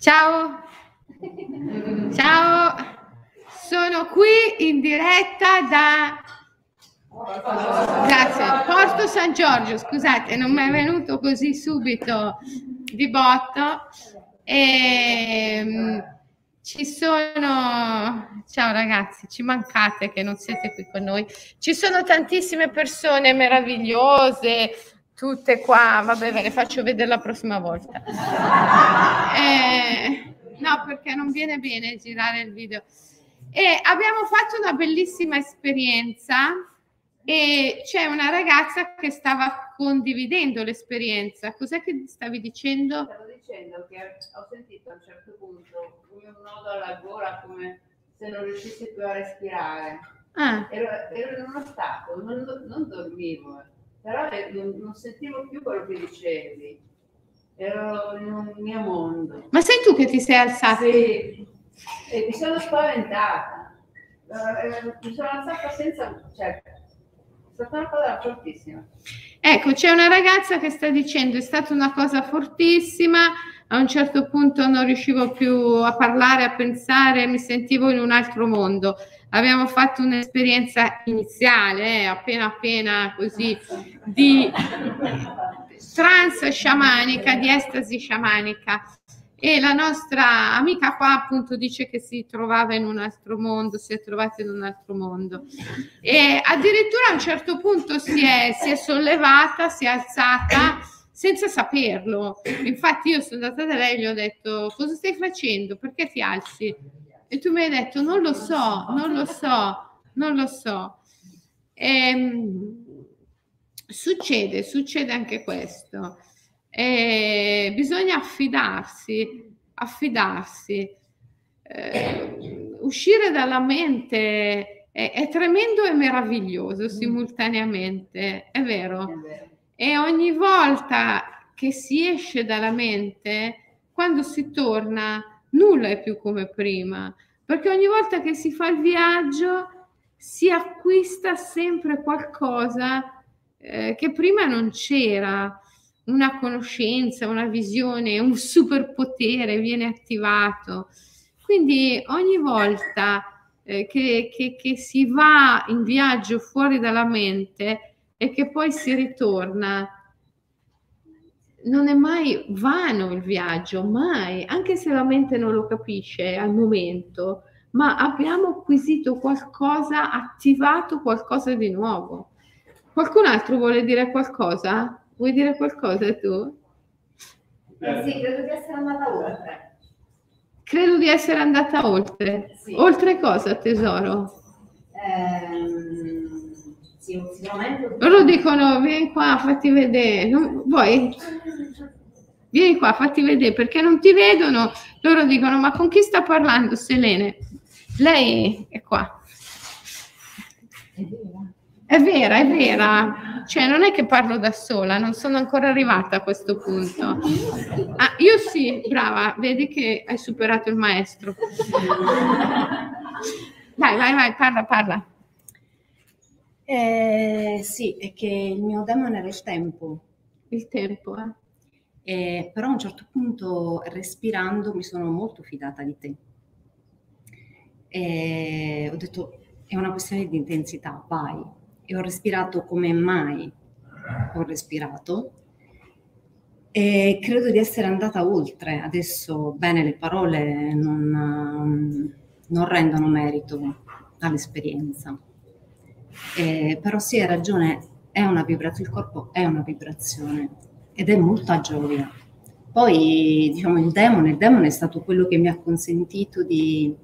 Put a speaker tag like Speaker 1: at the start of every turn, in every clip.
Speaker 1: Ciao, ciao, sono qui in diretta da Grazie, Porto San Giorgio, scusate, non mi è venuto così subito di botto. E, ehm, ci sono, ciao ragazzi, ci mancate che non siete qui con noi. Ci sono tantissime persone meravigliose, tutte qua, vabbè ve le faccio vedere la prossima volta. Eh, no, perché non viene bene girare il video. E abbiamo fatto una bellissima esperienza e c'è una ragazza che stava condividendo l'esperienza. Cos'è che stavi dicendo?
Speaker 2: Stavo dicendo che ho sentito a un certo punto un nodo alla gola come se non riuscissi più a respirare. Ah. Ero, ero, in uno stato, non, non dormivo, però non, non sentivo più quello che dicevi, ero in un mio mondo.
Speaker 1: Ma sei tu che ti sei alzata?
Speaker 2: Sì, e mi sono spaventata, eh, mi sono alzata senza, cioè, è stata una cosa fortissima.
Speaker 1: Ecco, c'è una ragazza che sta dicendo è stata una cosa fortissima, a un certo punto non riuscivo più a parlare, a pensare, mi sentivo in un altro mondo abbiamo fatto un'esperienza iniziale, eh, appena appena così, di trance sciamanica, di estasi sciamanica. E la nostra amica qua appunto dice che si trovava in un altro mondo, si è trovata in un altro mondo. E addirittura a un certo punto si è, si è sollevata, si è alzata senza saperlo. Infatti io sono andata da lei e gli ho detto cosa stai facendo? Perché ti alzi? E tu mi hai detto, non lo so, non lo so, non lo so. E, ehm, succede, succede anche questo. E bisogna affidarsi, affidarsi. Eh, uscire dalla mente è, è, tremendo e meraviglioso simultaneamente, è vero. E ogni volta che si esce dalla mente, quando si torna nulla è più come prima, perché ogni volta che si fa il viaggio si acquista sempre qualcosa eh, che prima non c'era, una conoscenza, una visione, un superpotere viene attivato. Quindi ogni volta eh, che, che, che si va in viaggio fuori dalla mente e che poi si ritorna, non è mai vano il viaggio, mai, anche se la mente non lo capisce al momento, ma abbiamo acquisito qualcosa, attivato qualcosa di nuovo. Qualcun altro vuole dire qualcosa? Vuoi dire qualcosa tu?
Speaker 2: Eh sì, credo di essere andata oltre.
Speaker 1: Credo di essere andata oltre. Sì. Oltre cosa, tesoro?
Speaker 2: Ehm sicuramente.
Speaker 1: Loro dicono, vieni qua, fatti vedere. Non, vuoi? Vieni qua, fatti vedere, perché non ti vedono. Loro dicono, ma con chi sta parlando Selene? Lei è qua. È vera, è vera. Cioè, non è che parlo da sola, non sono ancora arrivata a questo punto. Ah, io sì, brava, vedi che hai superato il maestro. Vai, vai, vai, parla, parla.
Speaker 3: Eh, sì, è che il mio demone era il tempo.
Speaker 1: Il tempo, eh.
Speaker 3: eh. Però a un certo punto, respirando, mi sono molto fidata di te. E ho detto, è una questione di intensità, vai. E ho respirato come mai ho respirato. E credo di essere andata oltre. Adesso, bene, le parole non, non rendono merito all'esperienza eh, però sì, hai ragione, è una vibrazione, il corpo è una vibrazione ed è molta gioia. Poi, diciamo, il demone, il demone è stato quello che mi ha consentito di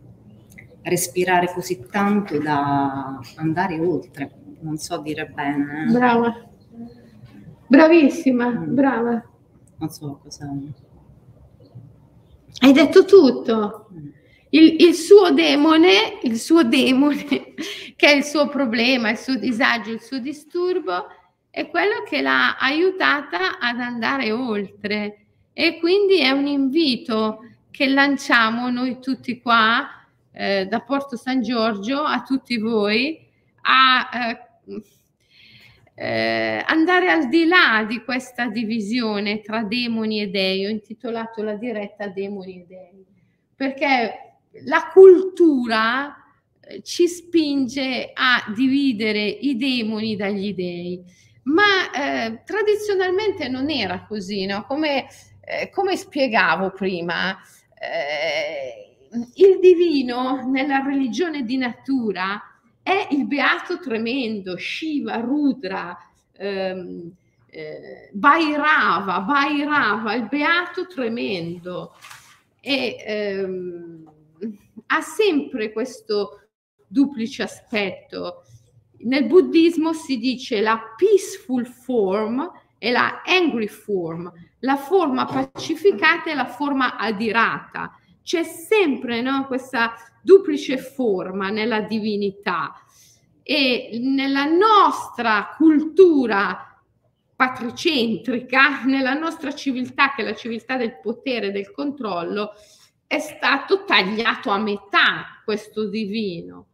Speaker 3: respirare così tanto da andare oltre, non so dire bene.
Speaker 1: Eh. Brava, bravissima, mm. brava.
Speaker 3: Non so cosa...
Speaker 1: Hai detto tutto. Mm il, il, suo demone, il suo demone, che è il suo problema, il suo disagio, il suo disturbo, è quello che l'ha aiutata ad andare oltre. E quindi è un invito che lanciamo noi tutti qua eh, da Porto San Giorgio a tutti voi a, eh, eh, andare al di là di questa divisione tra demoni e dei. Ho intitolato la diretta Demoni e Dei, perché la cultura eh, ci spinge a dividere i demoni dagli dei, ma eh, tradizionalmente non era così, no? come, eh, come spiegavo prima. Eh, il divino nella religione di natura è il beato tremendo, Shiva, Rudra, ehm, eh, Bhairava, Bhairava, il beato tremendo. E ehm, ha sempre questo duplice aspetto. Nel buddismo si dice la peaceful form e la angry form, la forma pacificata e la forma adirata. C'è sempre no, questa duplice forma nella divinità e nella nostra cultura patricentrica, nella nostra civiltà, che è la civiltà del potere, del controllo, è stato tagliato a metà questo divino,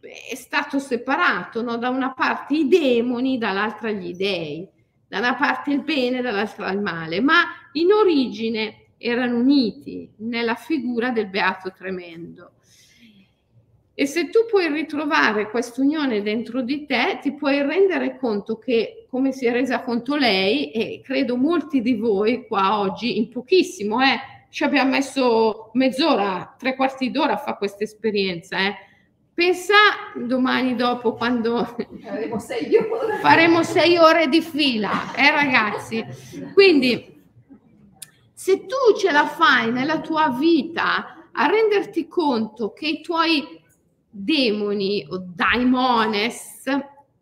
Speaker 1: è stato separato no? da una parte i demoni, dall'altra gli dei, da una parte il bene, dall'altra il male, ma in origine erano uniti nella figura del Beato Tremendo. E se tu puoi ritrovare questa unione dentro di te, ti puoi rendere conto che, come si è resa conto lei, e credo molti di voi qua oggi, in pochissimo, eh, ci abbiamo messo mezz'ora, tre quarti d'ora a fare questa esperienza. Eh. Pensa domani dopo quando faremo sei ore, faremo sei ore di fila, eh ragazzi. Quindi se tu ce la fai nella tua vita a renderti conto che i tuoi demoni o daimones,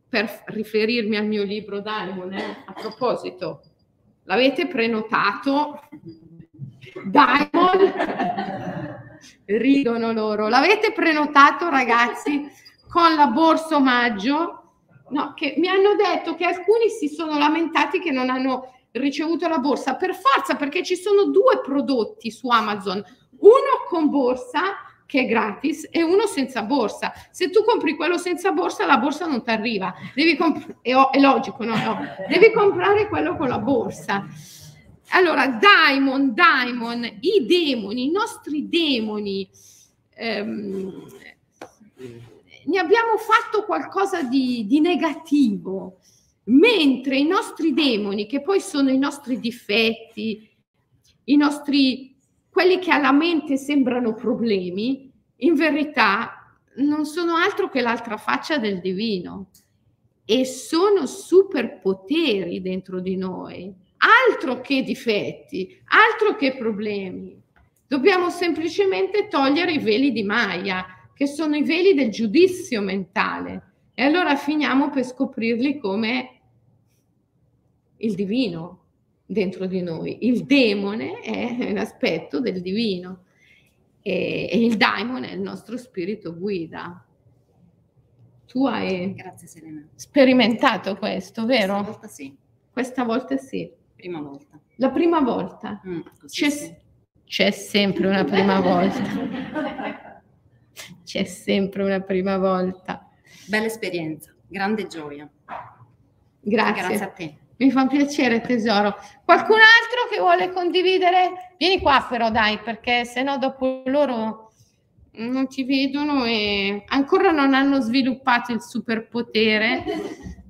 Speaker 1: per riferirmi al mio libro Daimon, eh? a proposito, l'avete prenotato? Daimon? Ridono loro. L'avete prenotato, ragazzi, con la borsa omaggio? No, che mi hanno detto che alcuni si sono lamentati che non hanno ricevuto la borsa per forza perché ci sono due prodotti su Amazon, uno con borsa che è gratis e uno senza borsa. Se tu compri quello senza borsa, la borsa non ti arriva. Comp- è, è, logico, no? no? Devi comprare quello con la borsa. Allora, Daimon, Daimon, i demoni, i nostri demoni, ehm, ne abbiamo fatto qualcosa di, di negativo, mentre i nostri demoni, che poi sono i nostri difetti, i nostri quelli che alla mente sembrano problemi, in verità non sono altro che l'altra faccia del divino e sono superpoteri dentro di noi, altro che difetti, altro che problemi. Dobbiamo semplicemente togliere i veli di Maya, che sono i veli del giudizio mentale, e allora finiamo per scoprirli come il divino, dentro di noi. Il demone è l'aspetto del divino e, e il daimon è il nostro spirito guida. Tu hai Grazie, sperimentato questo, vero?
Speaker 3: Questa volta sì.
Speaker 1: Questa volta sì.
Speaker 3: Prima volta.
Speaker 1: La prima volta. Mm, c'è, sì. c'è sempre una prima volta. c'è sempre una prima volta.
Speaker 3: Bella esperienza, grande gioia.
Speaker 1: Grazie.
Speaker 3: Grazie a te.
Speaker 1: Mi fa piacere tesoro. Qualcun altro che vuole condividere? Vieni qua però dai, perché se no dopo loro non ti vedono e ancora non hanno sviluppato il superpotere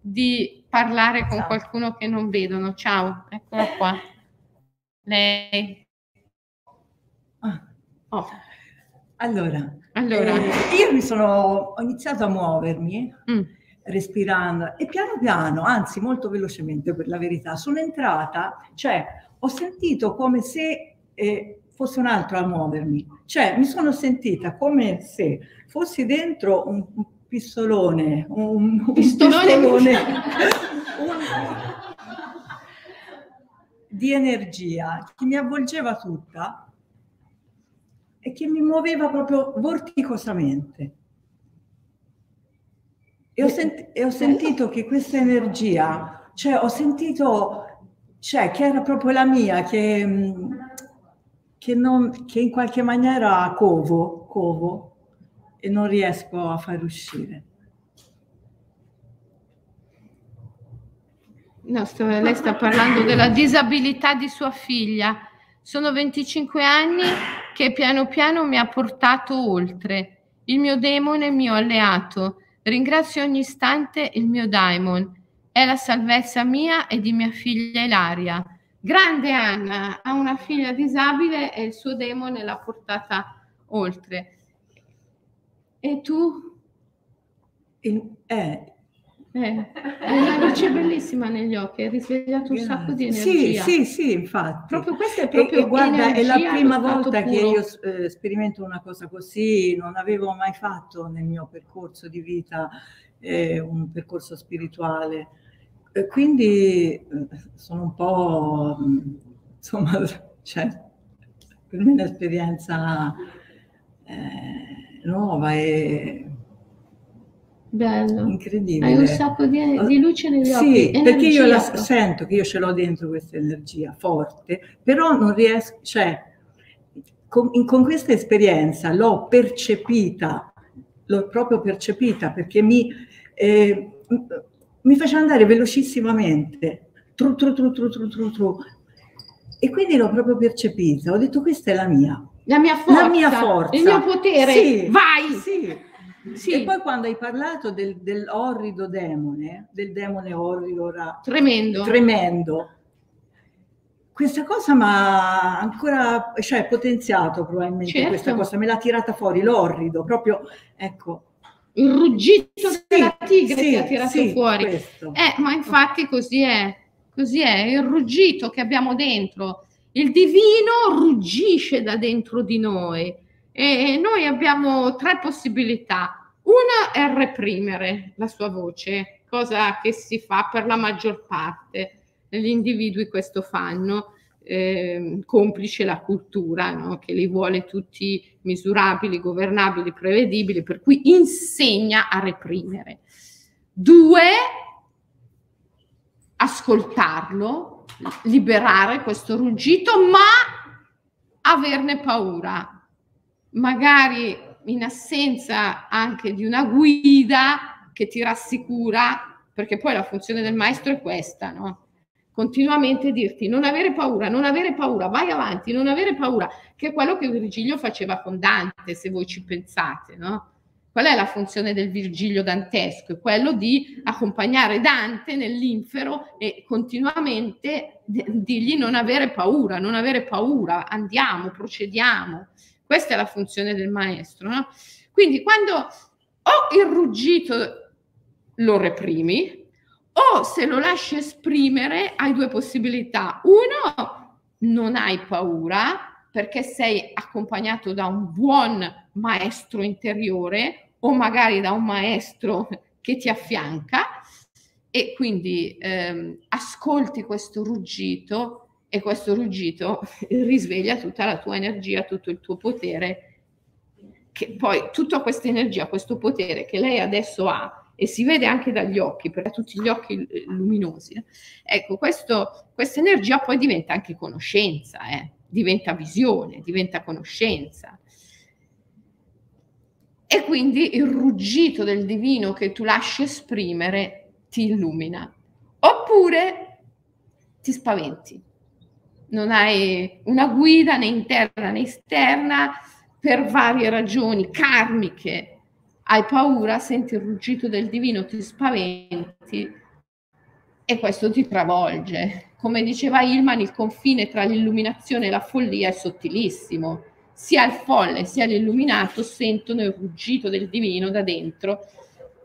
Speaker 1: di parlare con qualcuno che non vedono. Ciao, eccola qua. Lei.
Speaker 4: Ah. Oh. Allora, allora. Eh, io mi sono, ho iniziato a muovermi. Mm respirando e piano piano, anzi molto velocemente per la verità, sono entrata, cioè ho sentito come se eh, fosse un altro a muovermi, cioè mi sono sentita come se fossi dentro un, un pistolone, un, un pistolone, pistolone di energia che mi avvolgeva tutta e che mi muoveva proprio vorticosamente. E ho, sent- e ho sentito che questa energia, cioè ho sentito cioè, che era proprio la mia, che, che, non, che in qualche maniera covo, covo e non riesco a far uscire.
Speaker 1: No, sto, lei sta parlando della disabilità di sua figlia. Sono 25 anni che piano piano mi ha portato oltre. Il mio demone, il mio alleato. Ringrazio ogni istante il mio daimon. È la salvezza mia e di mia figlia Ilaria. Grande Anna, ha una figlia disabile e il suo demone l'ha portata oltre. E tu?
Speaker 4: Il, eh,
Speaker 1: eh, hai una luce bellissima negli occhi, hai risvegliato un sacco di
Speaker 4: energia. Sì, sì, sì, infatti.
Speaker 1: Proprio questa è proprio
Speaker 4: e, guarda, è la prima volta che io eh, sperimento una cosa così, non avevo mai fatto nel mio percorso di vita eh, un percorso spirituale. Eh, quindi sono un po', insomma, cioè, per me è un'esperienza eh, nuova e
Speaker 1: Bello.
Speaker 4: Incredibile.
Speaker 1: Hai un sacco di, di luce negli occhi.
Speaker 4: Sì, perché io la, sento che io ce l'ho dentro questa energia forte, però non riesco, cioè, con, in, con questa esperienza l'ho percepita, l'ho proprio percepita perché mi, eh, mi faceva andare velocissimamente, tru, tru, tru, tru, tru, tru, tru. E quindi l'ho proprio percepita, ho detto questa è la mia.
Speaker 1: La mia forza,
Speaker 4: la mia forza.
Speaker 1: il mio potere,
Speaker 4: sì,
Speaker 1: vai!
Speaker 4: Sì. Sì. E poi quando hai parlato del, dell'orrido demone, del demone orrido, ra-
Speaker 1: tremendo.
Speaker 4: tremendo, questa cosa mi ha ancora, cioè potenziato probabilmente certo. questa cosa, me l'ha tirata fuori, l'orrido, proprio, ecco.
Speaker 1: Il ruggito sì, della tigre sì, ti ha tirato sì, fuori. Eh, ma infatti così è, così è, il ruggito che abbiamo dentro. Il divino ruggisce da dentro di noi e noi abbiamo tre possibilità. Una è reprimere la sua voce, cosa che si fa per la maggior parte. Gli individui questo fanno, eh, complice la cultura, no? che li vuole tutti misurabili, governabili, prevedibili, per cui insegna a reprimere. Due, ascoltarlo, liberare questo ruggito, ma averne paura, magari in assenza anche di una guida che ti rassicura, perché poi la funzione del maestro è questa, no? Continuamente dirti non avere paura, non avere paura, vai avanti, non avere paura, che è quello che Virgilio faceva con Dante, se voi ci pensate, no? Qual è la funzione del Virgilio dantesco? È quello di accompagnare Dante nell'infero e continuamente dirgli non avere paura, non avere paura, andiamo, procediamo. Questa è la funzione del maestro. No? Quindi quando o il ruggito lo reprimi o se lo lasci esprimere hai due possibilità. Uno, non hai paura perché sei accompagnato da un buon maestro interiore o magari da un maestro che ti affianca e quindi ehm, ascolti questo ruggito e questo ruggito risveglia tutta la tua energia, tutto il tuo potere, che poi tutta questa energia, questo potere che lei adesso ha e si vede anche dagli occhi, perché ha tutti gli occhi luminosi, ecco, questo, questa energia poi diventa anche conoscenza, eh? diventa visione, diventa conoscenza. E quindi il ruggito del divino che tu lasci esprimere ti illumina. Oppure ti spaventi non hai una guida né interna né esterna per varie ragioni karmiche. Hai paura, senti il ruggito del divino, ti spaventi e questo ti travolge. Come diceva Ilman, il confine tra l'illuminazione e la follia è sottilissimo. Sia il folle sia l'illuminato sentono il ruggito del divino da dentro.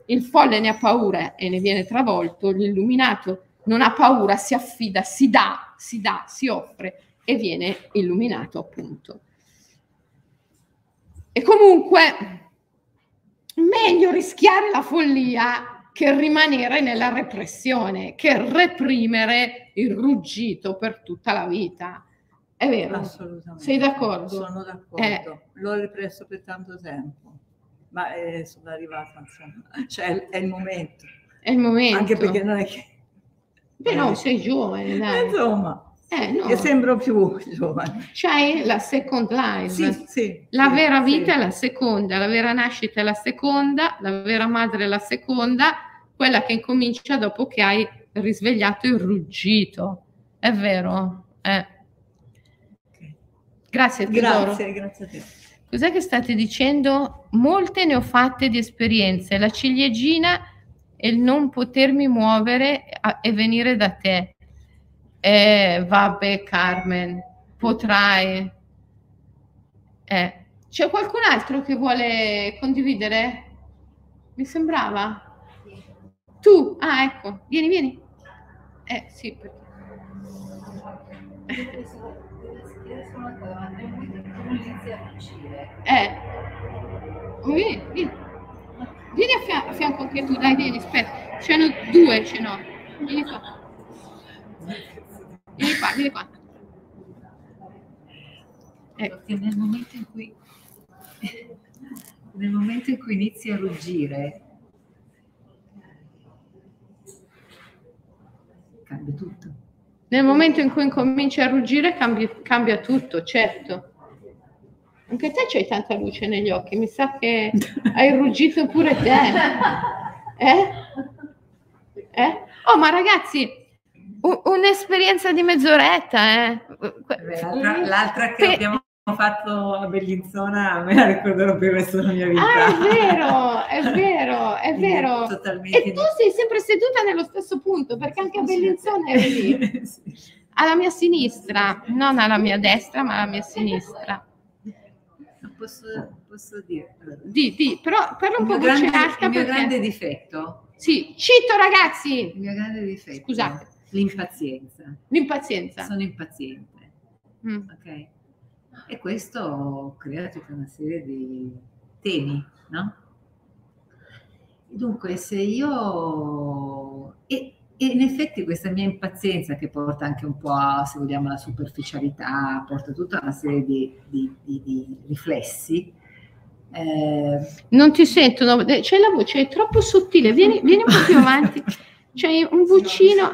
Speaker 1: Il folle ne ha paura e ne viene travolto, l'illuminato non ha paura, si affida, si dà, si dà, si offre e viene illuminato appunto. E comunque meglio rischiare la follia che rimanere nella repressione, che reprimere il ruggito per tutta la vita. È vero?
Speaker 4: Assolutamente.
Speaker 1: Sei d'accordo?
Speaker 4: Sono d'accordo. Eh. L'ho represso per tanto tempo, ma eh, sono arrivata, insomma, cioè è il momento.
Speaker 1: È il momento.
Speaker 4: Anche perché non è che
Speaker 1: Beh, no, sei giovane, dai.
Speaker 4: Insomma, eh, no. Io sembro più giovane.
Speaker 1: C'hai la second life.
Speaker 4: Sì, sì,
Speaker 1: la
Speaker 4: sì,
Speaker 1: vera vita è la seconda, la vera nascita è la seconda, la vera madre è la seconda, quella che incomincia dopo che hai risvegliato il ruggito. È vero? Eh. Grazie,
Speaker 4: tesoro. Grazie, grazie a te.
Speaker 1: Cos'è che state dicendo? Molte ne ho fatte di esperienze. La ciliegina e il non potermi muovere e venire da te. Eh, vabbè, Carmen, potrai. Eh. C'è qualcun altro che vuole condividere? Mi sembrava. Tu, ah, ecco, vieni, vieni. Eh, sì, perché. Eh. Vieni, vieni. Vieni a, fianco, a fianco anche tu, dai, vieni, aspetta. Ce n'ho due, ce n'ho. Vieni qua. Vieni qua, vieni qua.
Speaker 3: Ecco. Nel momento in cui nel momento in cui inizi a ruggire cambia tutto.
Speaker 1: Nel momento in cui incominci a ruggire cambia, cambia tutto, certo. Anche te c'hai tanta luce negli occhi, mi sa che hai ruggito pure te. Eh? Eh? Oh, ma ragazzi, un'esperienza di mezz'oretta, eh?
Speaker 3: L'altra, l'altra che Pe- abbiamo fatto a Bellinzona me la ricorderò per il resto della mia vita.
Speaker 1: Ah, è vero, è vero, è vero. e tu sei sempre seduta nello stesso punto, perché anche a Bellinzona eri lì. Alla mia sinistra, non alla mia destra, ma alla mia sinistra.
Speaker 3: Non posso, posso dire.
Speaker 1: Di, di, però parla un po'
Speaker 3: voce
Speaker 1: alta.
Speaker 3: Il mio perché... grande difetto.
Speaker 1: Sì, cito ragazzi.
Speaker 3: Il mio grande difetto.
Speaker 1: Scusate.
Speaker 3: L'impazienza.
Speaker 1: L'impazienza.
Speaker 3: Sono impaziente. Mm. Ok e questo crea tutta una serie di temi, no? Dunque, se io... E, e, in effetti questa mia impazienza che porta anche un po' a, se vogliamo, alla superficialità, porta tutta una serie di, di, di, di riflessi.
Speaker 1: Eh... Non ti sentono, c'è la voce, è troppo sottile, vieni, vieni un po' più avanti, c'è un vocino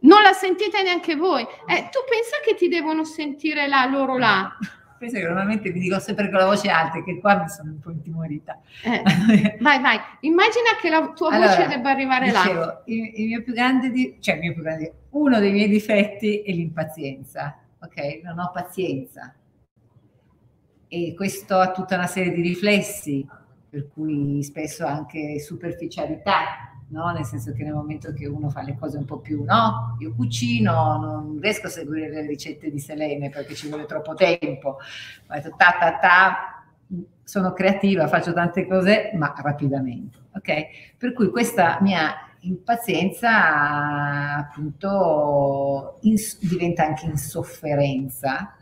Speaker 1: non la sentite neanche voi. Eh, tu pensa che ti devono sentire là, loro là?
Speaker 3: Penso che normalmente vi dico sempre con la voce alta, che qua mi sono un po' intimorita.
Speaker 1: Eh, vai, vai. Immagina che la tua allora, voce debba arrivare dicevo, là.
Speaker 3: Il, il, mio più grande, di, cioè il mio più grande, uno dei miei difetti è l'impazienza. Ok? Non ho pazienza. E questo ha tutta una serie di riflessi, per cui spesso anche superficialità no? nel senso che nel momento che uno fa le cose un po' più, no, io cucino, non riesco a seguire le ricette di Selene perché ci vuole troppo tempo, ta, ta, ta, sono creativa, faccio tante cose, ma rapidamente, ok? Per cui questa mia impazienza appunto ins- diventa anche insofferenza.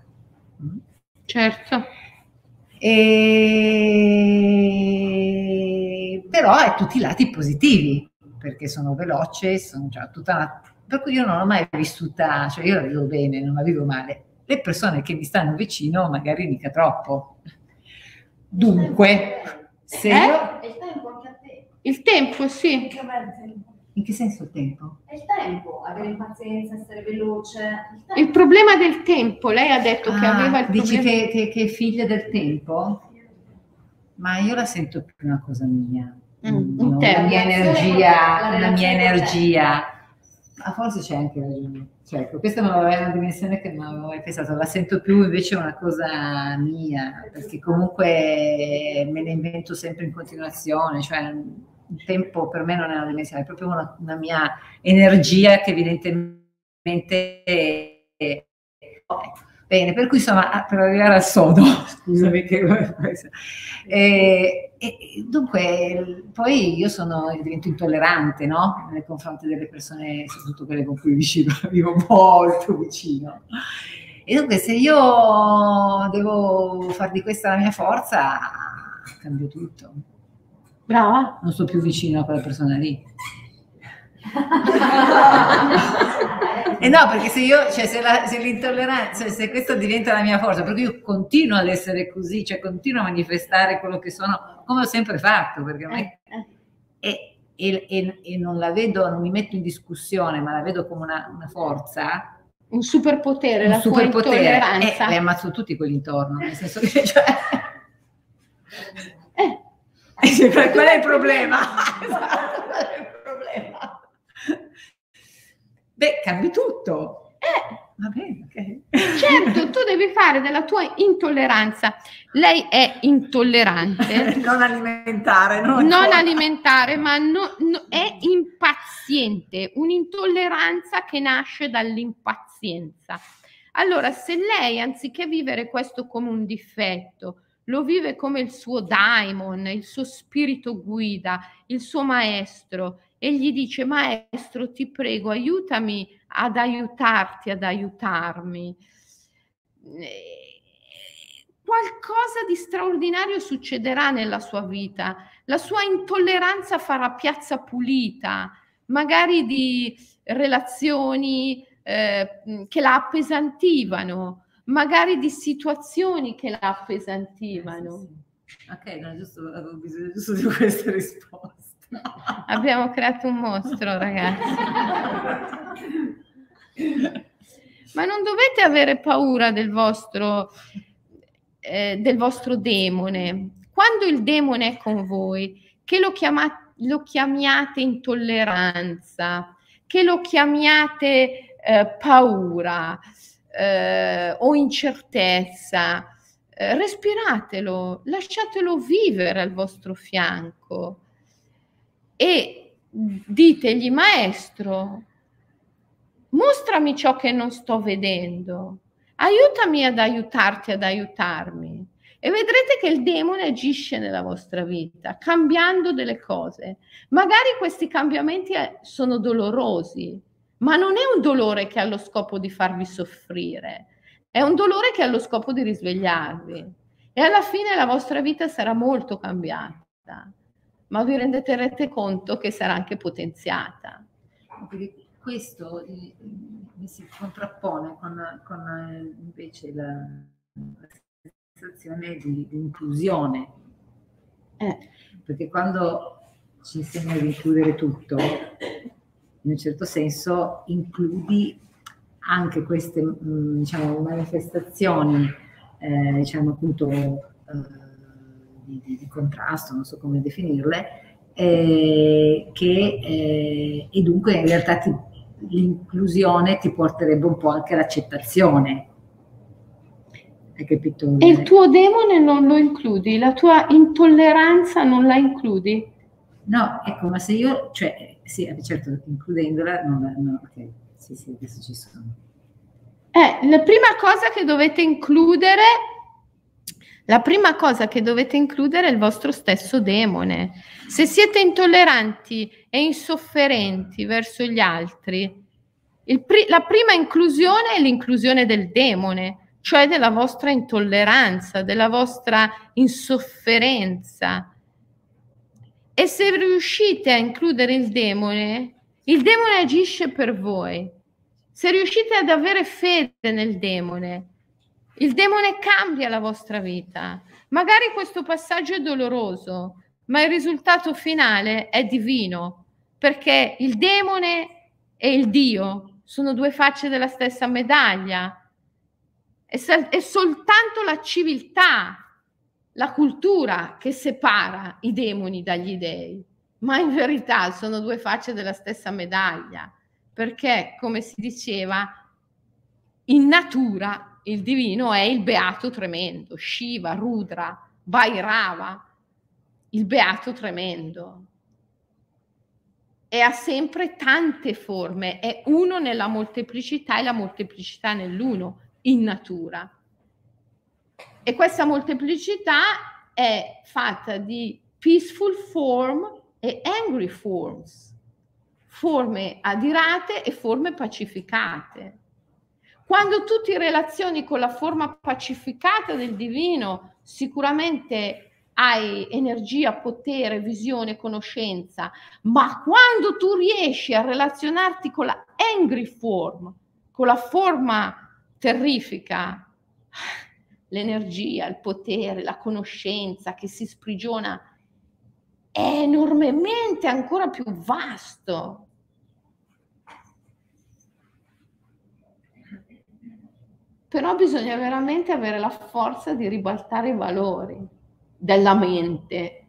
Speaker 1: Certo.
Speaker 3: E... Però ha tutti i lati positivi, perché sono veloce, sono già tutta una... Per cui io non l'ho mai vissuta, cioè io la vivo bene, non la vivo male. Le persone che mi stanno vicino magari mica troppo. Dunque, se
Speaker 1: eh? io... Il tempo anche a te. Il tempo, sì.
Speaker 3: In che senso il tempo?
Speaker 2: È il tempo, avere pazienza, essere veloce.
Speaker 1: Il, il, problema del tempo, lei ha detto ah, che aveva il
Speaker 3: dici
Speaker 1: problema...
Speaker 3: Dici che, che, che è figlia del tempo? Ma io la sento più una cosa mia. Mm, no, la mia energia, la mia energia. Ma forse c'è anche ragione. Cioè, ecco, questa è una dimensione che non avevo mai pensato, la sento più invece una cosa mia, perché comunque me ne invento sempre in continuazione, cioè il tempo per me non è una dimensione, è proprio una, una mia energia che evidentemente... È, Bene, per cui insomma, per arrivare al sodo, scusami che eh, e, dunque, poi io sono, divento intollerante, no? Nei confronti delle persone, soprattutto quelle con cui vicino, vivo molto vicino. E dunque, se io devo far di questa la mia forza, cambio tutto.
Speaker 1: Brava.
Speaker 3: Non sto più vicino a quella persona lì. E no, perché se io, cioè se, la, se l'intolleranza, se questo diventa la mia forza, perché io continuo ad essere così, cioè continuo a manifestare quello che sono, come ho sempre fatto, perché eh, eh. E, e, e, non la vedo, non mi metto in discussione, ma la vedo come una, una forza.
Speaker 1: Un superpotere, un la superpotere. E
Speaker 3: le ammazzo tutti quelli intorno, nel senso che... Cioè...
Speaker 1: Eh.
Speaker 3: Qual è il problema? esatto, qual è il problema? Beh, cambi tutto.
Speaker 1: Eh, Va bene, ok. Certo, tu devi fare della tua intolleranza. Lei è intollerante.
Speaker 3: non alimentare,
Speaker 1: no? Non alimentare, ma no, no, è impaziente, un'intolleranza che nasce dall'impazienza. Allora, se lei, anziché vivere questo come un difetto, lo vive come il suo daimon, il suo spirito guida, il suo maestro, e gli dice, maestro, ti prego, aiutami ad aiutarti, ad aiutarmi. Qualcosa di straordinario succederà nella sua vita. La sua intolleranza farà piazza pulita, magari di relazioni eh, che la appesantivano, magari di situazioni che la appesantivano.
Speaker 3: Ok, no, giusto, avevo bisogno giusto di questa risposta.
Speaker 1: Abbiamo creato un mostro, ragazzi. Ma non dovete avere paura del vostro, eh, del vostro demone. Quando il demone è con voi, che lo, chiamate, lo chiamiate intolleranza, che lo chiamiate eh, paura eh, o incertezza, eh, respiratelo, lasciatelo vivere al vostro fianco e ditegli, maestro, mostrami ciò che non sto vedendo, aiutami ad aiutarti ad aiutarmi. E vedrete che il demone agisce nella vostra vita, cambiando delle cose. Magari questi cambiamenti eh, sono dolorosi, ma non è un dolore che ha lo scopo di farvi soffrire, è un dolore che ha lo scopo di risvegliarvi. E alla fine la vostra vita sarà molto cambiata ma vi renderete conto che sarà anche potenziata.
Speaker 3: Quindi questo mi si contrappone con, con invece la, la sensazione di, di inclusione. Eh. Perché quando ci insegna ad includere tutto, in un certo senso includi anche queste diciamo, manifestazioni, eh, diciamo appunto, eh, di, di, di contrasto, non so come definirle, eh, che, eh, e dunque in realtà ti, l'inclusione ti porterebbe un po' anche all'accettazione.
Speaker 1: Hai capito? E il tuo demone non lo includi, la tua intolleranza non la includi?
Speaker 3: No, ecco, ma se io, cioè, sì, certo, includendola, non, no, ok, sì, sì, adesso ci sono.
Speaker 1: Eh, la prima cosa che dovete includere la prima cosa che dovete includere è il vostro stesso demone. Se siete intolleranti e insofferenti verso gli altri, pri- la prima inclusione è l'inclusione del demone, cioè della vostra intolleranza, della vostra insofferenza. E se riuscite a includere il demone, il demone agisce per voi. Se riuscite ad avere fede nel demone, il demone cambia la vostra vita. Magari questo passaggio è doloroso, ma il risultato finale è divino, perché il demone e il Dio sono due facce della stessa medaglia. È, è soltanto la civiltà, la cultura che separa i demoni dagli dei, ma in verità sono due facce della stessa medaglia, perché, come si diceva, in natura il divino è il beato tremendo, Shiva, Rudra, Vairava, il beato tremendo. E ha sempre tante forme, è uno nella molteplicità e la molteplicità nell'uno, in natura. E questa molteplicità è fatta di peaceful form e angry forms, forme adirate e forme pacificate. Quando tu ti relazioni con la forma pacificata del divino, sicuramente hai energia, potere, visione, conoscenza, ma quando tu riesci a relazionarti con la angry form, con la forma terrifica, l'energia, il potere, la conoscenza che si sprigiona è enormemente ancora più vasto. Però bisogna veramente avere la forza di ribaltare i valori della mente,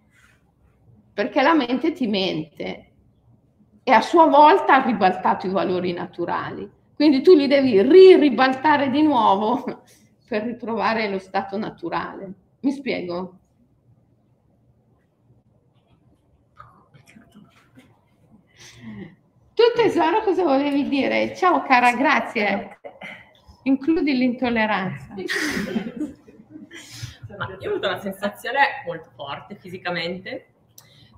Speaker 1: perché la mente ti mente. e a sua volta ha ribaltato i valori naturali. Quindi tu li devi ri-ribaltare di nuovo per ritrovare lo stato naturale. Mi spiego? Tu tesoro cosa volevi dire? Ciao cara, grazie. Includi l'intolleranza.
Speaker 5: Ma io ho avuto una sensazione molto forte fisicamente,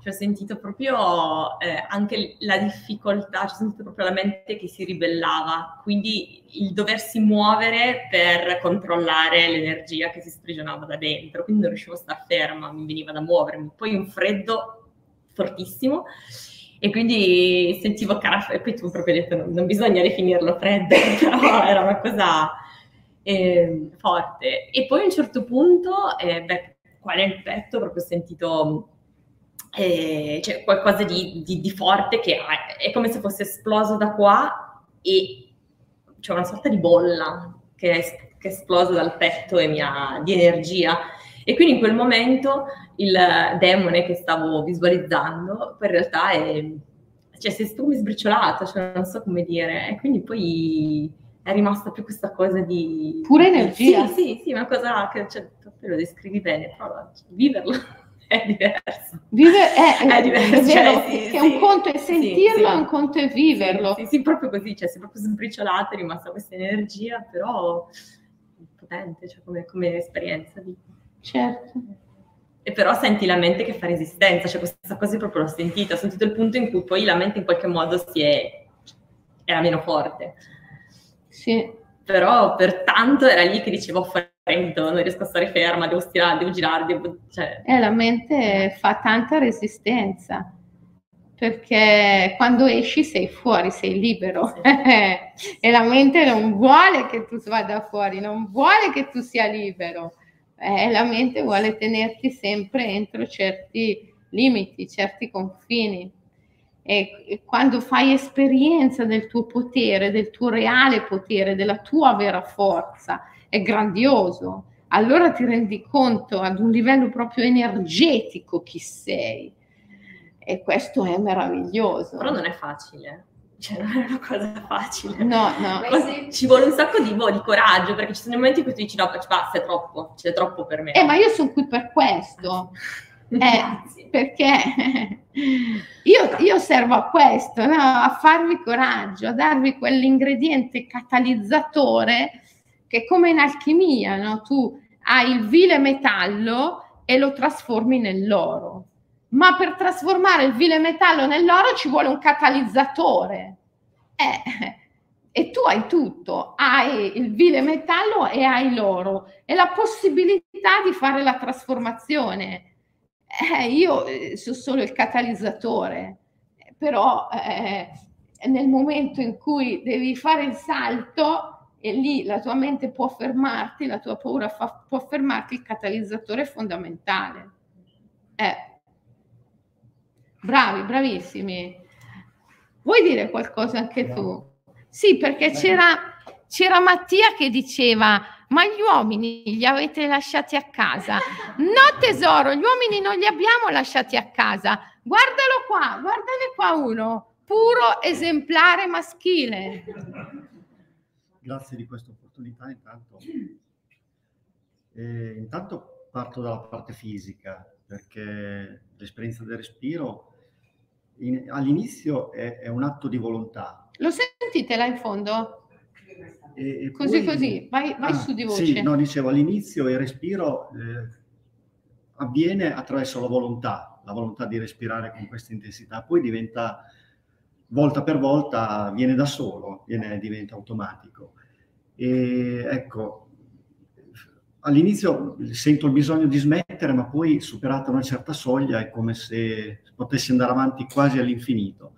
Speaker 5: cioè ho sentito proprio eh, anche la difficoltà, ho sentito proprio la mente che si ribellava, quindi il doversi muovere per controllare l'energia che si sprigionava da dentro, quindi non riuscivo a stare ferma, mi veniva da muovermi. Poi un freddo fortissimo e quindi sentivo cara, e poi tu proprio hai detto non, non bisogna definirlo freddo, però era una cosa eh, forte. E poi a un certo punto, eh, beh, qua nel petto proprio ho sentito eh, cioè qualcosa di, di, di, forte che è come se fosse esploso da qua e c'è una sorta di bolla che è, che è esplosa dal petto e mia, di energia. E quindi in quel momento il demone che stavo visualizzando poi in realtà è, cioè si è come sbriciolato, cioè non so come dire, e quindi poi è rimasta più questa cosa di...
Speaker 1: Pura energia.
Speaker 5: Sì, sì, sì, una cosa che cioè, te lo descrivi bene, però cioè, viverlo è diverso.
Speaker 1: Vive, è, è, diverso, è vero, cioè, sì, sì, un conto è sentirlo, sì, un conto è viverlo.
Speaker 5: Sì, sì, proprio così, cioè si è proprio sbriciolata, è rimasta questa energia, però potente, cioè come, come esperienza. Di...
Speaker 1: Certo.
Speaker 5: E però senti la mente che fa resistenza, cioè questa cosa proprio l'ho sentita, ho sentito il punto in cui poi la mente in qualche modo si è, era meno forte.
Speaker 1: Sì.
Speaker 5: Però per tanto era lì che dicevo freddo, non riesco a stare ferma, devo stirare, devo girare, devo... Cioè...
Speaker 1: Eh, la mente fa tanta resistenza, perché quando esci sei fuori, sei libero. Sì. e la mente non vuole che tu vada fuori, non vuole che tu sia libero. Eh, la mente vuole tenerti sempre entro certi limiti, certi confini e quando fai esperienza del tuo potere, del tuo reale potere, della tua vera forza, è grandioso. Allora ti rendi conto ad un livello proprio energetico chi sei. E questo è meraviglioso.
Speaker 5: Però non è facile. Cioè, non è una cosa facile.
Speaker 1: No, no.
Speaker 5: Beh, ci vuole un sacco di, boh, di, coraggio, perché ci sono momenti in cui tu dici no, basta, è troppo, c'è troppo per me.
Speaker 1: Eh, ma io sono qui per questo. Eh, perché io, io, servo a questo, no? a farvi coraggio, a darvi quell'ingrediente catalizzatore che come in alchimia, no? tu hai il vile metallo e lo trasformi nell'oro. Ma per trasformare il vile metallo nell'oro ci vuole un catalizzatore. Eh, e tu hai tutto, hai il vile metallo e hai l'oro e la possibilità di fare la trasformazione eh, io eh, sono solo il catalizzatore, però eh, nel momento in cui devi fare il salto e lì la tua mente può fermarti, la tua paura fa, può fermarti, il catalizzatore è fondamentale. Eh. Bravi, bravissimi. Vuoi dire qualcosa anche tu? Sì, perché c'era, c'era Mattia che diceva ma gli uomini li avete lasciati a casa? No tesoro, gli uomini non li abbiamo lasciati a casa. Guardalo qua, guardane qua uno, puro esemplare maschile.
Speaker 6: Grazie di questa opportunità intanto. Eh, intanto parto dalla parte fisica, perché l'esperienza del respiro in, all'inizio è, è un atto di volontà.
Speaker 1: Lo sentite là in fondo? E, e così poi, così, vai, vai ah, su di voce.
Speaker 6: Sì, no, dicevo all'inizio il respiro eh, avviene attraverso la volontà, la volontà di respirare con questa intensità, poi diventa volta per volta, viene da solo, viene, diventa automatico. E ecco, all'inizio sento il bisogno di smettere, ma poi superata una certa soglia è come se potessi andare avanti quasi all'infinito.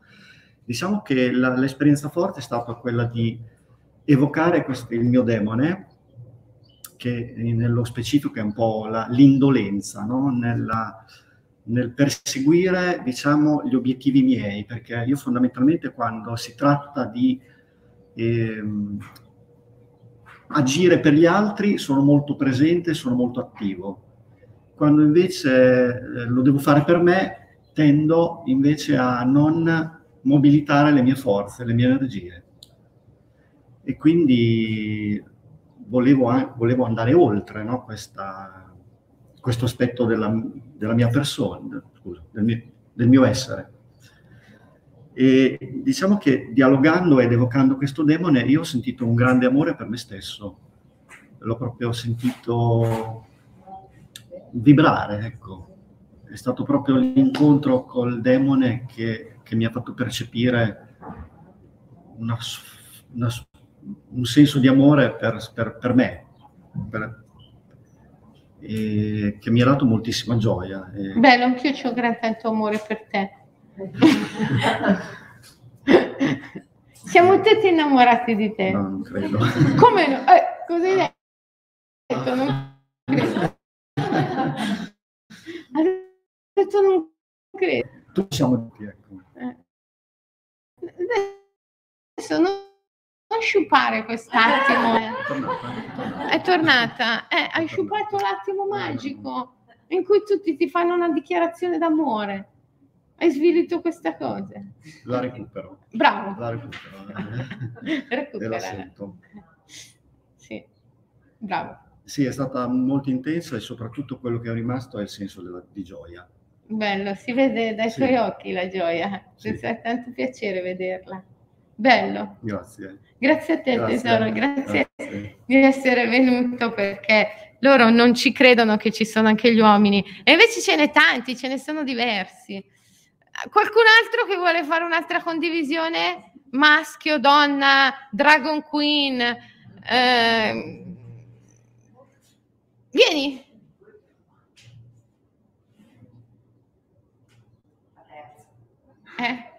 Speaker 6: Diciamo che la, l'esperienza forte è stata quella di evocare questo, il mio demone, che nello specifico è un po' la, l'indolenza, no? Nella, nel perseguire diciamo, gli obiettivi miei, perché io fondamentalmente quando si tratta di ehm, agire per gli altri sono molto presente, sono molto attivo. Quando invece eh, lo devo fare per me, tendo invece a non mobilitare le mie forze, le mie energie. E quindi volevo, volevo andare oltre no? Questa, questo aspetto della, della mia persona, scusa, del mio, del mio essere. E diciamo che dialogando ed evocando questo demone io ho sentito un grande amore per me stesso, l'ho proprio sentito vibrare, ecco. È stato proprio l'incontro col demone che, che mi ha fatto percepire una, una, un senso di amore per, per, per me, per, che mi ha dato moltissima gioia.
Speaker 1: E... Bello, anch'io ho un gran tanto amore per te. Siamo tutti innamorati di te.
Speaker 6: No, non credo.
Speaker 1: Come no? Eh, cosa hai detto? Non credo. Ha detto non credo.
Speaker 6: Tu siamo tutti, ecco. Eh.
Speaker 1: Adesso non, non sciupare quest'attimo. Eh. È tornata. Eh, hai sciupato l'attimo magico in cui tutti ti fanno una dichiarazione d'amore. Hai svilito questa cosa.
Speaker 6: La recupero.
Speaker 1: Bravo.
Speaker 6: La recupero.
Speaker 1: Recupera.
Speaker 6: E la sento.
Speaker 1: Sì, bravo.
Speaker 6: Sì, è stata molto intensa e soprattutto quello che è rimasto è il senso della, di gioia.
Speaker 1: Bello, si vede dai sì. tuoi occhi la gioia. Sì. È tanto piacere vederla. Bello.
Speaker 6: Grazie.
Speaker 1: Grazie a te grazie. tesoro, grazie, grazie di essere venuto perché loro non ci credono che ci sono anche gli uomini e invece ce n'è tanti, ce ne sono diversi. Qualcun altro che vuole fare un'altra condivisione? Maschio, donna, Dragon Queen? Eh... Vieni. Eh,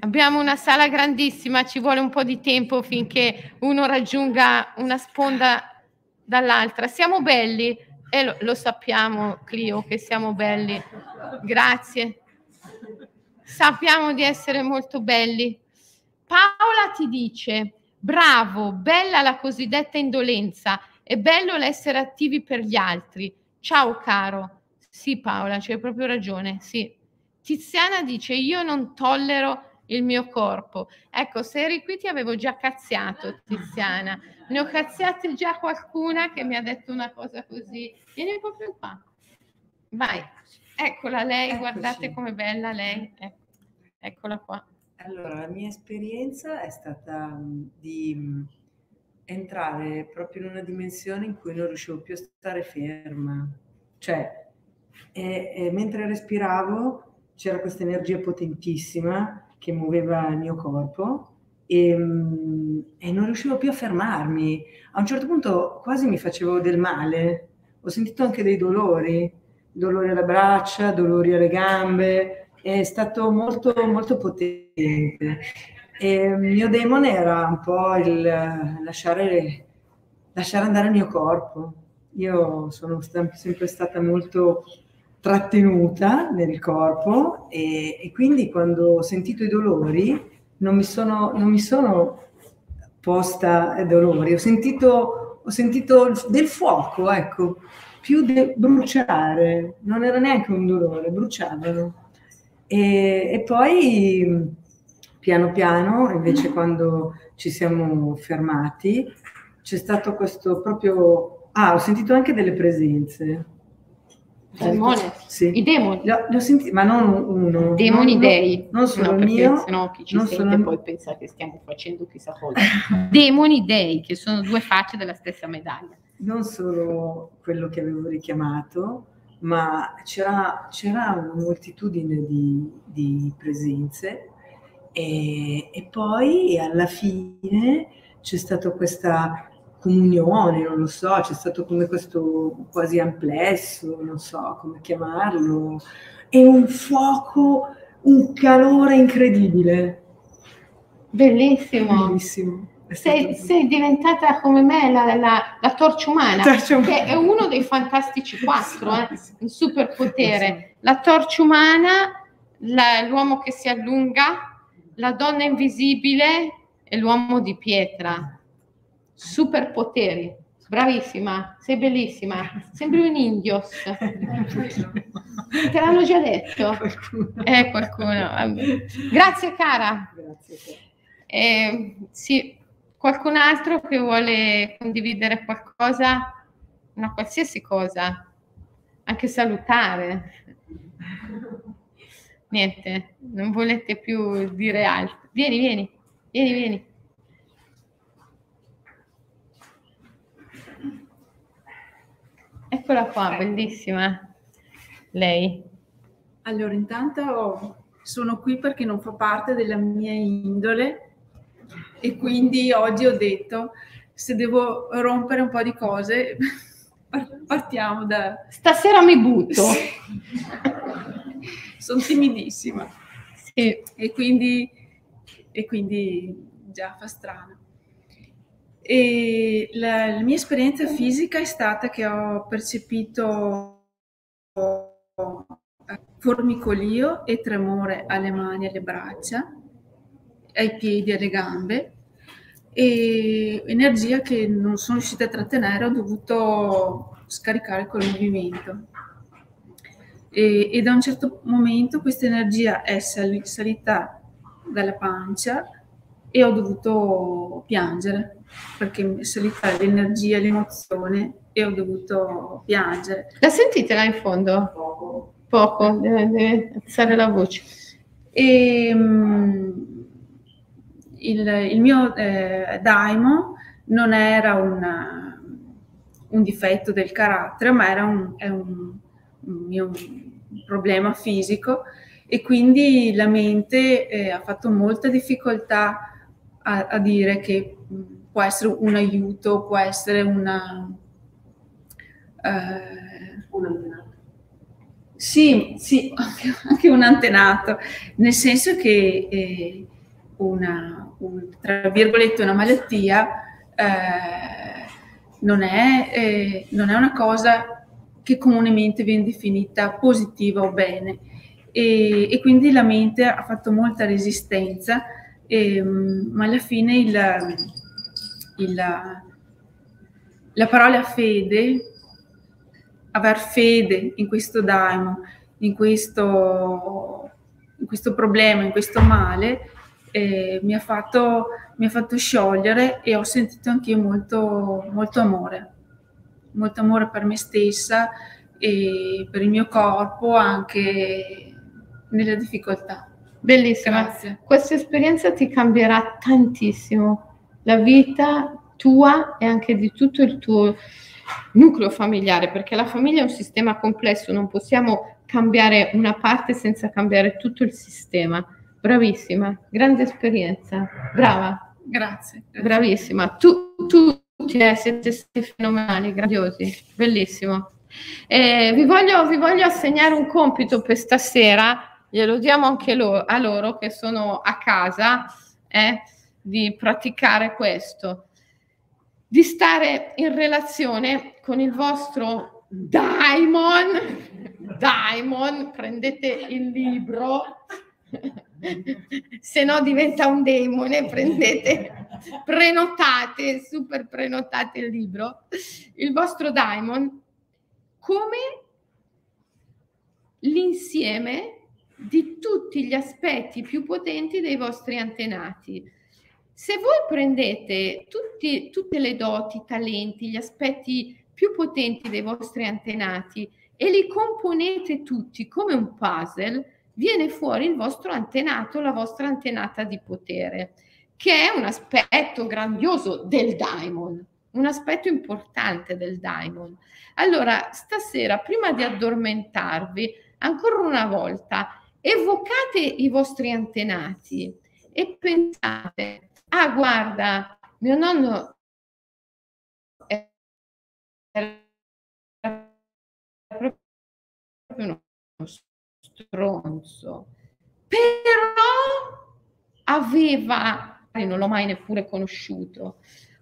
Speaker 1: abbiamo una sala grandissima, ci vuole un po' di tempo finché uno raggiunga una sponda dall'altra. Siamo belli e lo, lo sappiamo, Clio, che siamo belli. Grazie sappiamo di essere molto belli. Paola ti dice, bravo, bella la cosiddetta indolenza, è bello l'essere attivi per gli altri. Ciao caro. Sì Paola, c'hai proprio ragione, sì. Tiziana dice, io non tollero il mio corpo. Ecco, se eri qui ti avevo già cazziato, Tiziana. Ne ho cazziate già qualcuna che mi ha detto una cosa così. Vieni proprio qua. Vai. Eccola lei, Eccoci. guardate com'è bella lei. Ecco. Eccola qua.
Speaker 4: Allora, la mia esperienza è stata mm, di mm, entrare proprio in una dimensione in cui non riuscivo più a stare ferma. Cioè, e, e mentre respiravo c'era questa energia potentissima che muoveva il mio corpo e, mm, e, non riuscivo più a fermarmi. A un certo punto quasi mi facevo del male. Ho sentito anche dei dolori dolori alle braccia, dolori alle gambe, è stato molto, molto potente. E il mio demone era un po' il lasciare, lasciare andare il mio corpo. Io sono sempre stata molto trattenuta nel corpo e, e, quindi quando ho sentito i dolori non mi sono, non mi sono posta dolori, ho sentito, ho sentito del fuoco, ecco, più de- bruciare, non era neanche un dolore, bruciavano. E, e poi piano piano, invece quando ci siamo fermati, c'è stato questo proprio... Ah, ho sentito anche delle presenze.
Speaker 1: Demone?
Speaker 4: Sì.
Speaker 1: I demoni?
Speaker 4: Li ho, li ho sentiti, ma non uno.
Speaker 1: Demoni
Speaker 4: non,
Speaker 1: dei.
Speaker 4: Non solo
Speaker 1: no,
Speaker 4: il mio.
Speaker 1: Sennò chi ci sente sono... poi pensa che stiamo facendo chissà cosa. demoni dei, che sono due facce della stessa medaglia
Speaker 4: non solo quello che avevo richiamato, ma c'era, c'era una moltitudine di, di presenze e, e, poi alla fine c'è stata questa comunione, non lo so, c'è stato come questo quasi amplesso, non so come chiamarlo, e un fuoco, un calore incredibile.
Speaker 1: Bellissimo.
Speaker 4: Bellissimo.
Speaker 1: Sei, sei, diventata come me la, la, la torcia umana, torcia umana, che è uno dei fantastici quattro, eh? un superpotere. La torcia umana, la, l'uomo che si allunga, la donna invisibile e l'uomo di pietra. Superpoteri. Bravissima, sei bellissima, sembri un indios. Te l'hanno già detto. Eh, qualcuno. Grazie cara. Grazie. Eh, sì, qualcun altro che vuole condividere qualcosa? Una qualsiasi cosa, anche salutare. Niente, non volete più dire altro. Vieni, vieni, vieni, vieni. Eccola qua, bellissima. Lei.
Speaker 7: Allora, intanto sono qui perché non fa parte della mia indole e quindi oggi ho detto se devo rompere un po' di cose partiamo da...
Speaker 1: Stasera mi butto.
Speaker 7: sono timidissima. Sì. E quindi, e quindi già fa strano. E la, la, mia esperienza fisica è stata che ho percepito formicolio e tremore alle mani e alle braccia, ai piedi e alle gambe e energia che non sono riuscita a trattenere, ho dovuto scaricare col movimento. E, e da un certo momento questa energia è sali, salita dalla pancia e ho dovuto piangere perché mi è salita l'energia, l'emozione e ho dovuto piangere.
Speaker 1: La sentite là in fondo? Poco. Poco, deve, deve alzare la voce.
Speaker 7: E, um, il, il, mio eh, daimo non era una, un difetto del carattere, ma era un, un, un mio problema fisico e quindi la mente eh, ha fatto molta difficoltà a, a dire che mh, può essere un aiuto, può essere una... Eh, un antenato. Sì, sì, anche, anche, un antenato, nel senso che eh, una, un, tra virgolette, una malattia eh, non, è, eh, non è una cosa che comunemente viene definita positiva o bene. E, e, quindi la mente ha fatto molta resistenza, e, ehm, ma alla fine il, il, la parola fede, aver fede in questo daimo, in questo, in questo problema, in questo male, eh, mi, ha fatto, mi, ha fatto, sciogliere e ho sentito anche io molto, molto amore, molto amore per me stessa e per il mio corpo anche nelle difficoltà.
Speaker 1: Bellissima. Grazie. Questa esperienza ti cambierà tantissimo la vita tua e anche di tutto il tuo nucleo familiare, perché la famiglia è un sistema complesso, non possiamo cambiare una parte senza cambiare tutto il sistema. Bravissima, grande esperienza, brava.
Speaker 7: Grazie.
Speaker 1: grazie. Bravissima. Tu, tutti eh, siete fenomenali, grandiosi, bellissimo. Eh, vi, voglio, vi voglio assegnare un compito per stasera, glielo diamo anche lo, a loro che sono a casa. Eh, di praticare questo, di stare in relazione con il vostro daimon, daimon, prendete il libro, se no diventa un demone, prendete, prenotate, super prenotate il libro, il vostro daimon come l'insieme di tutti gli aspetti più potenti dei vostri antenati. Se voi prendete tutti, tutte le doti, i talenti, gli aspetti più potenti dei vostri antenati e li componete tutti come un puzzle, viene fuori il vostro antenato, la vostra antenata di potere, che è un aspetto grandioso del daimon, un aspetto importante del daimon. Allora, stasera, prima di addormentarvi, ancora una volta, evocate i vostri antenati e pensate ah guarda, mio nonno era proprio uno stronzo, però aveva, non l'ho mai neppure conosciuto,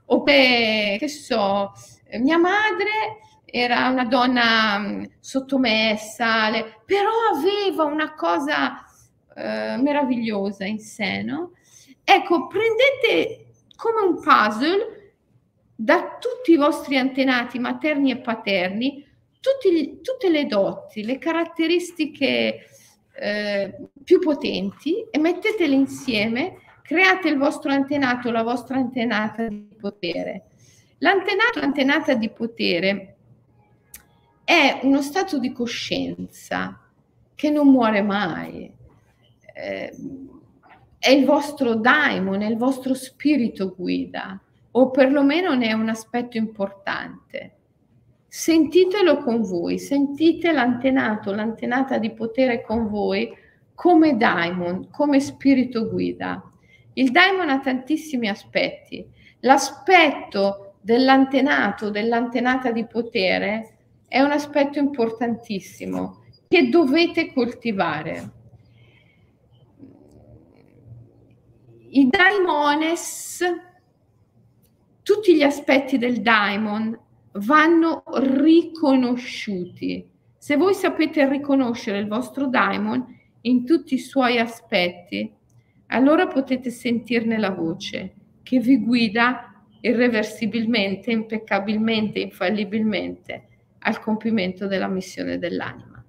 Speaker 1: o che, so, mia madre era una donna mm, sottomessa, però aveva una cosa eh, meravigliosa in sé, no? Ecco, prendete come un puzzle da tutti i vostri antenati materni e paterni tutti, tutte le doti, le caratteristiche eh, più potenti e mettetele insieme, create il vostro antenato, la vostra antenata di potere. L'antenato, l'antenata di potere è uno stato di coscienza che non muore mai. Eh, è il vostro daimon, è il vostro spirito guida, o perlomeno ne è un aspetto importante. Sentitelo con voi, sentite l'antenato, l'antenata di potere con voi come daimon, come spirito guida. Il daimon ha tantissimi aspetti. L'aspetto dell'antenato, dell'antenata di potere è un aspetto importantissimo che dovete coltivare. I daimones, tutti gli aspetti del daimon vanno riconosciuti. Se voi sapete riconoscere il vostro daimon in tutti i suoi aspetti, allora potete sentirne la voce che vi guida irreversibilmente, impeccabilmente, infallibilmente al compimento della missione dell'anima.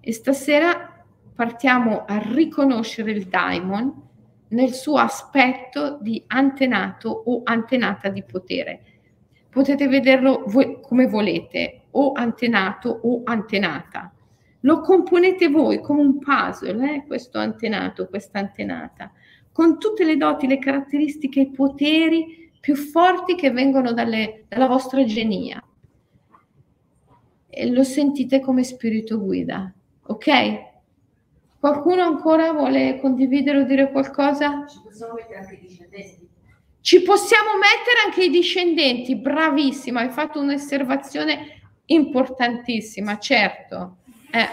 Speaker 1: E stasera partiamo a riconoscere il daimon nel suo aspetto di antenato o antenata di potere. Potete vederlo voi, come volete, o antenato o antenata. Lo componete voi come un puzzle, eh? questo antenato, questa antenata, con tutte le doti, le caratteristiche, i poteri più forti che vengono dalle, dalla vostra genia e lo sentite come spirito guida, ok? Qualcuno ancora vuole condividere o dire qualcosa? Ci possiamo mettere anche i discendenti. Ci possiamo mettere anche i discendenti, bravissima, hai fatto un'osservazione importantissima, certo. Eh.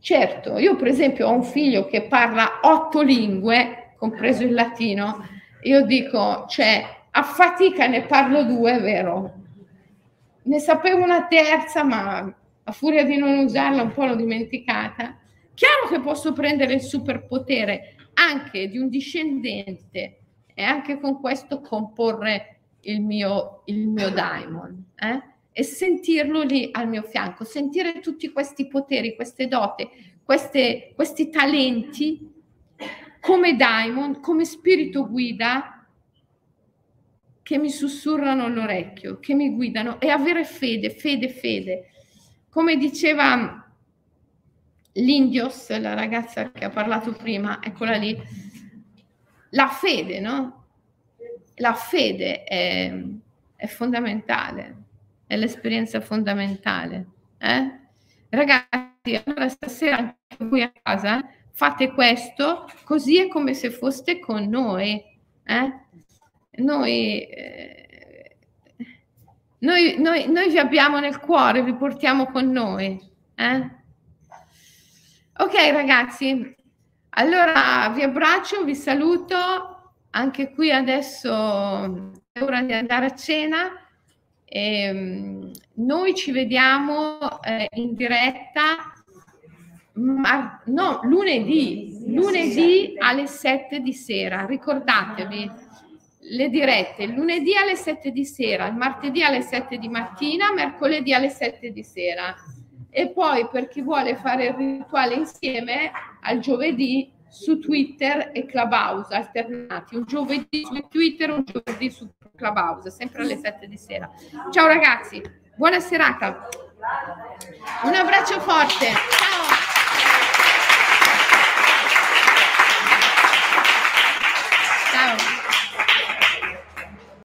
Speaker 1: Certo, io per esempio ho un figlio che parla otto lingue, compreso il latino, io dico, cioè, a fatica ne parlo due, vero? ne sapevo una terza, ma a furia di non usarla un po' l'ho dimenticata. Chiaro che posso prendere il superpotere anche di un discendente e anche con questo comporre il mio, il mio daimon eh? e sentirlo lì al mio fianco, sentire tutti questi poteri, queste dote, queste, questi talenti come daimon, come spirito guida che mi sussurrano all'orecchio, che mi guidano e avere fede, fede, fede. Come diceva l'Indios, la ragazza che ha parlato prima, eccola lì, la fede, no? La fede è, è fondamentale, è l'esperienza fondamentale. Eh? Ragazzi, allora stasera anche voi a casa fate questo, così è come se foste con noi. Eh? noi, eh, noi, noi, noi, vi abbiamo nel cuore, vi portiamo con noi. Eh? Ok ragazzi, allora vi abbraccio, vi saluto, anche qui adesso è ora di andare a cena. E, ehm, noi ci vediamo eh, in diretta ma, no, lunedì, lunedì alle 7 di sera, ricordatevi le dirette. Lunedì alle 7 di sera, martedì alle 7 di mattina, mercoledì alle 7 di sera. E poi per chi vuole fare il rituale insieme, al giovedì su Twitter e Clubhouse alternati, un giovedì su Twitter, un giovedì su Clubhouse, sempre alle 7 di sera. Ciao ragazzi, buona serata. Un abbraccio forte. Ciao.